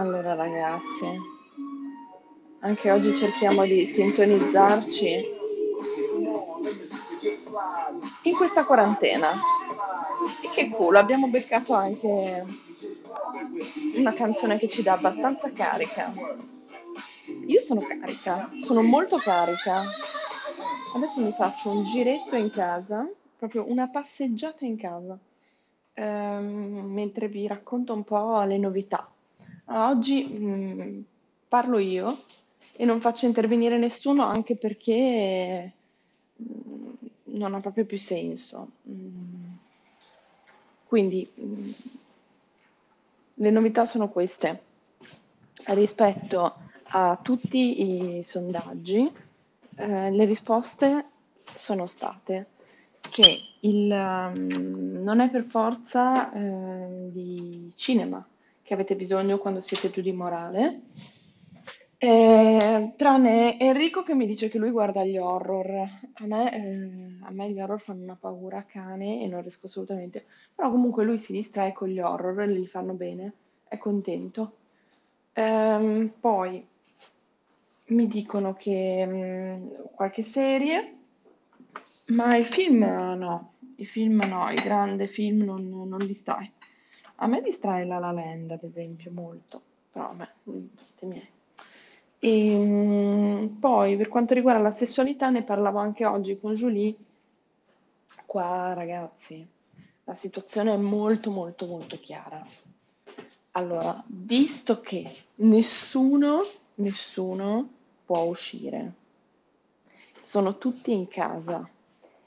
Allora ragazzi, anche oggi cerchiamo di sintonizzarci in questa quarantena. E che culo, abbiamo beccato anche una canzone che ci dà abbastanza carica. Io sono carica, sono molto carica. Adesso mi faccio un giretto in casa, proprio una passeggiata in casa, ehm, mentre vi racconto un po' le novità. Oggi mh, mm, parlo io e non faccio intervenire nessuno anche perché mh, mm, non ha proprio più senso. Mm. Quindi le novità sono queste. Rispetto a tutti i sondaggi, eh, le risposte sono state che il, um, non è per forza eh, di cinema che avete bisogno quando siete giù di morale. Eh, tranne Enrico che mi dice che lui guarda gli horror. A me, eh, a me, gli horror fanno una paura cane e non riesco assolutamente. Però comunque lui si distrae con gli horror e li fanno bene. È contento. Eh, poi mi dicono che mh, mm, qualche serie, ma il film no. Il film no, il grande film non, non distrae. A me distrae La La Land, ad esempio, molto, però vabbè, fatti miei. E ehm, poi per quanto riguarda la sessualità, ne parlavo anche oggi con Julie. Qua, ragazzi, la situazione è molto, molto, molto chiara. Allora, visto che nessuno, nessuno può uscire, sono tutti in casa,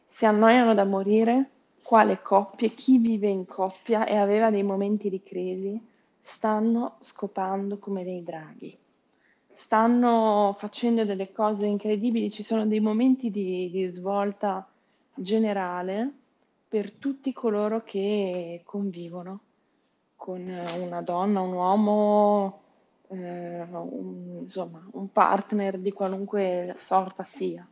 si annoiano da morire, quale coppie, chi vive in coppia e aveva dei momenti di crisi, stanno scopando come dei draghi. Stanno facendo delle cose incredibili, ci sono dei momenti di, di svolta generale per tutti coloro che convivono con una donna, un uomo, eh, un, insomma, un partner di qualunque sorta sia.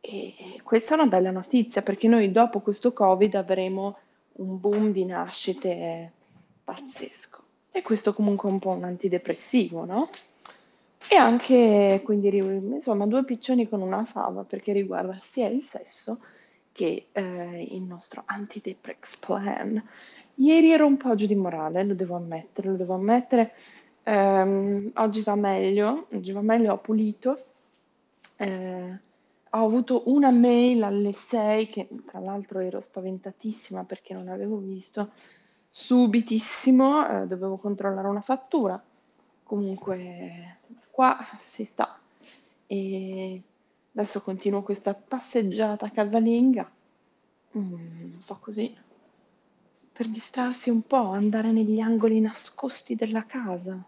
E questa è una bella notizia perché noi dopo questo Covid avremo un boom di nascite pazzesco. E questo comunque è un po' un antidepressivo, no? E anche, quindi, insomma, due piccioni con una fava perché riguarda sia il sesso che eh, il nostro antideprex plan. Ieri ero un po' giù di morale, lo devo ammettere, lo devo ammettere. Um, oggi va meglio, oggi va meglio, ho pulito. Eh, ho avuto una mail alle 6 che tra l'altro ero spaventatissima perché non avevo visto subitissimo, eh, dovevo controllare una fattura. Comunque qua si sta e adesso continuo questa passeggiata casalinga. Mm, un così per distrarsi un po', andare negli angoli nascosti della casa.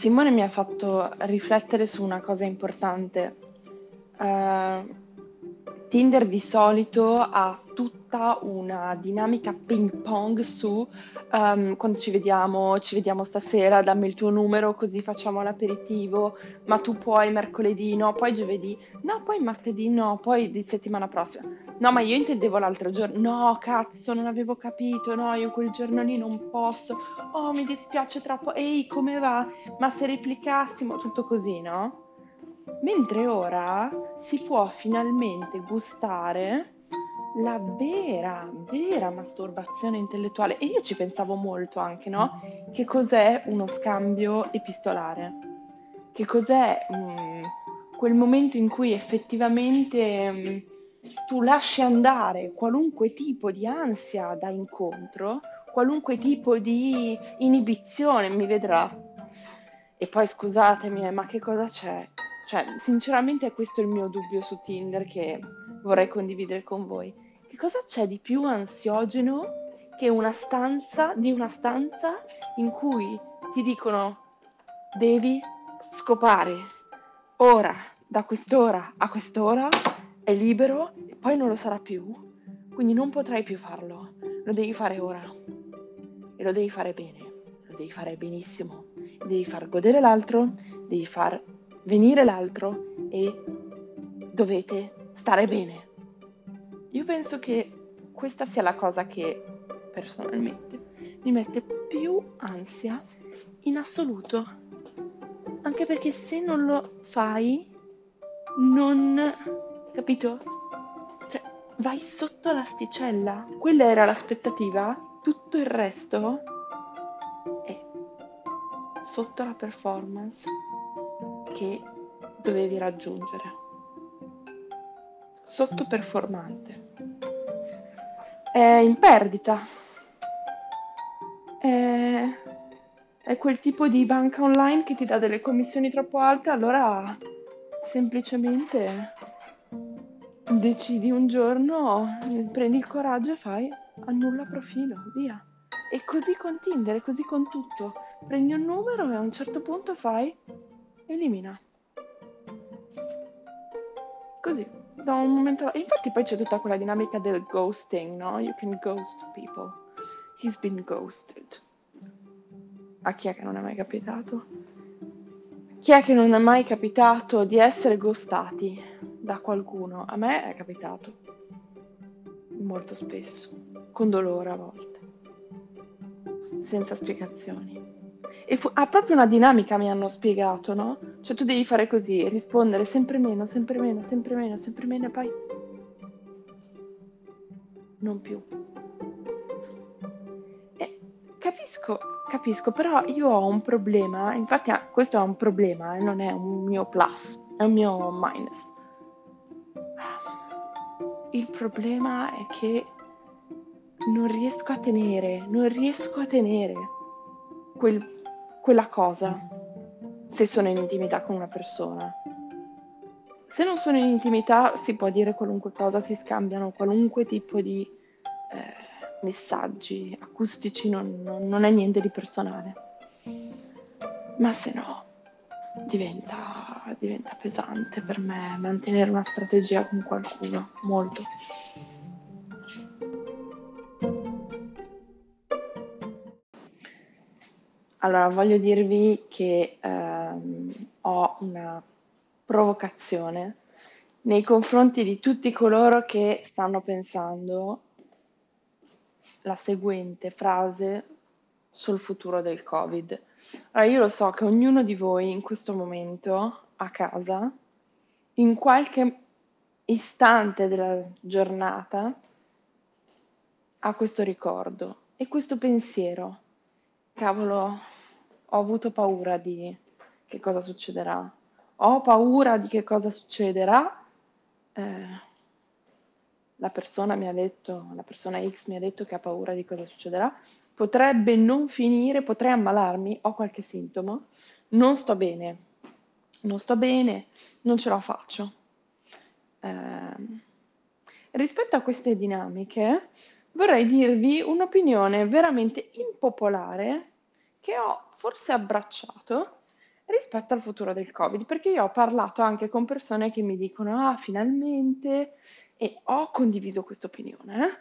Simone mi ha fatto riflettere su una cosa importante. Uh, Tinder di solito ha tutta una dinamica ping pong su um, quando ci vediamo, ci vediamo stasera, dammi il tuo numero così facciamo l'aperitivo, ma tu puoi mercoledì, no, poi giovedì, no, poi martedì, no, poi di settimana prossima. No, ma io intendevo l'altro giorno, no, cazzo, non avevo capito, no, io quel giorno lì non posso, oh, mi dispiace troppo, ehi, come va? Ma se replicassimo, tutto così, no? Mentre ora si può finalmente gustare la vera, vera masturbazione intellettuale. E io ci pensavo molto anche, no? Che cos'è uno scambio epistolare? Che cos'è mh, mm, quel momento in cui effettivamente mh, mm, tu lasci andare qualunque tipo di ansia da incontro, qualunque tipo di inibizione, mi vedrà. E poi scusatemi, eh, ma che cosa c'è? Cioè, sinceramente è questo il mio dubbio su Tinder che vorrei condividere con voi. Che cosa c'è di più ansiogeno che una stanza, di una stanza in cui ti dicono devi scopare ora, da quest'ora a quest'ora, è libero e poi non lo sarà più. Quindi non potrai più farlo. Lo devi fare ora. E lo devi fare bene. Lo devi fare benissimo. Devi far godere l'altro, devi far venire l'altro e dovete stare bene. Io penso che questa sia la cosa che personalmente mi mette più ansia in assoluto. Anche perché se non lo fai, non... capito? Cioè, vai sotto l'asticella. Quella era l'aspettativa. Tutto il resto è sotto la performance che dovevi raggiungere. Sottoperformante. È in perdita. È, è quel tipo di banca online che ti dà delle commissioni troppo alte, allora semplicemente decidi un giorno, prendi il coraggio e fai annulla profilo, via. E così con Tinder, così con tutto. Prendi un numero e a un certo punto fai elimina. Così, da un momento... Infatti poi c'è tutta quella dinamica del ghosting, no? You can ghost people. He's been ghosted. A chi è che non è mai capitato? Chi è che non è mai capitato di essere ghostati da qualcuno? A me è capitato. Molto spesso. Con dolore a volte. Senza spiegazioni. E fu- ha proprio una dinamica, mi hanno spiegato, no? Cioè tu devi fare così, rispondere sempre meno, sempre meno, sempre meno, sempre meno e poi... Non più. E capisco, capisco, però io ho un problema, infatti questo è un problema, eh, non è un mio plus, è un mio minus. Il problema è che non riesco a tenere, non riesco a tenere quel quella cosa se sono in intimità con una persona. Se non sono in intimità si può dire qualunque cosa, si scambiano qualunque tipo di eh, messaggi acustici, non, non, non è niente di personale. Ma se no diventa, diventa pesante per me mantenere una strategia con qualcuno, molto. Allora, voglio dirvi che ehm, ho una provocazione nei confronti di tutti coloro che stanno pensando la seguente frase sul futuro del Covid. Allora, io lo so che ognuno di voi in questo momento a casa, in qualche istante della giornata, ha questo ricordo e questo pensiero cavolo, ho avuto paura di che cosa succederà. Ho paura di che cosa succederà. Eh, la persona mi ha detto, la persona X mi ha detto che ha paura di cosa succederà. Potrebbe non finire, potrei ammalarmi, ho qualche sintomo, non sto bene, non sto bene, non ce la faccio. Eh, rispetto a queste dinamiche, vorrei dirvi un'opinione veramente impopolare che ho forse abbracciato rispetto al futuro del Covid, perché io ho parlato anche con persone che mi dicono, ah, finalmente, e ho condiviso questa opinione, eh?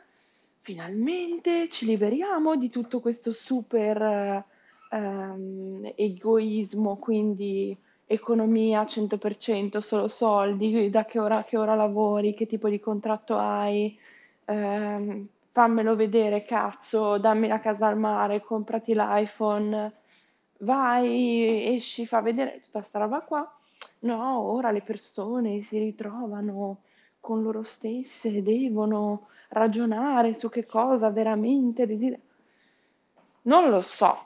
finalmente ci liberiamo di tutto questo super um, egoismo, quindi economia 100%, solo soldi, da che ora, che ora lavori, che tipo di contratto hai, um, fammelo vedere, cazzo, dammi la casa al mare, comprati l'iPhone, vai, esci, fa vedere tutta sta roba qua. No, ora le persone si ritrovano con loro stesse, devono ragionare su che cosa veramente desiderano. Non lo so,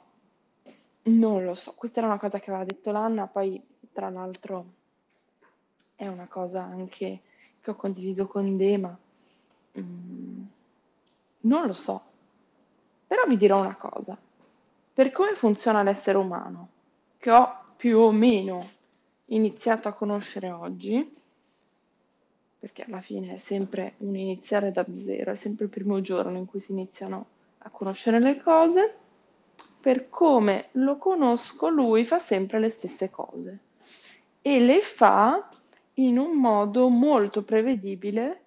non lo so. Questa era una cosa che aveva detto l'Anna, poi tra l'altro è una cosa anche che ho condiviso con Dema. Mm non lo so. Però vi dirò una cosa. Per come funziona l'essere umano, che ho più o meno iniziato a conoscere oggi, perché alla fine è sempre un iniziare da zero, è sempre il primo giorno in cui si iniziano a conoscere le cose, per come lo conosco lui fa sempre le stesse cose e le fa in un modo molto prevedibile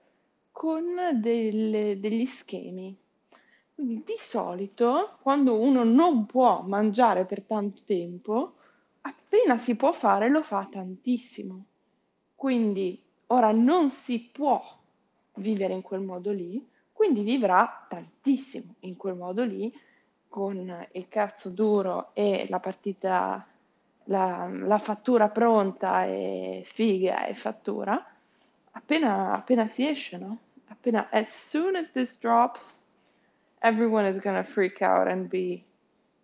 con delle, degli schemi. Quindi di solito quando uno non può mangiare per tanto tempo, appena si può fare lo fa tantissimo. Quindi ora non si può vivere in quel modo lì, Quindi vivrà tantissimo in quel modo lì, con il cazzo duro e la partita, la, la fattura pronta e figa e fattura, appena, appena si esce, no? Appena, as soon as this drops, everyone is gonna freak out and be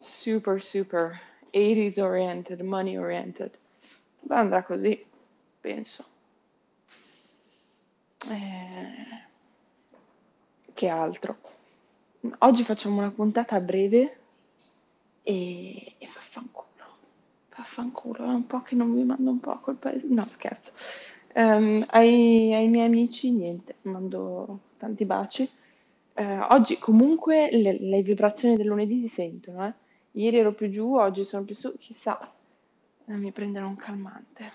super, super 80s oriented, money oriented. Ma andrà così, penso. Eh, che altro? Oggi facciamo una puntata breve e, e faffanculo. Faffanculo, è un po' che non mi mando un po' quel paese. No, scherzo. Um, ai, ai, miei amici, niente, mando tanti baci. Uh, oggi comunque le, le, vibrazioni del lunedì si sentono, eh? Ieri ero più giù, oggi sono più su, chissà, eh, mi prenderò un calmante.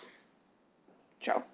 Ciao.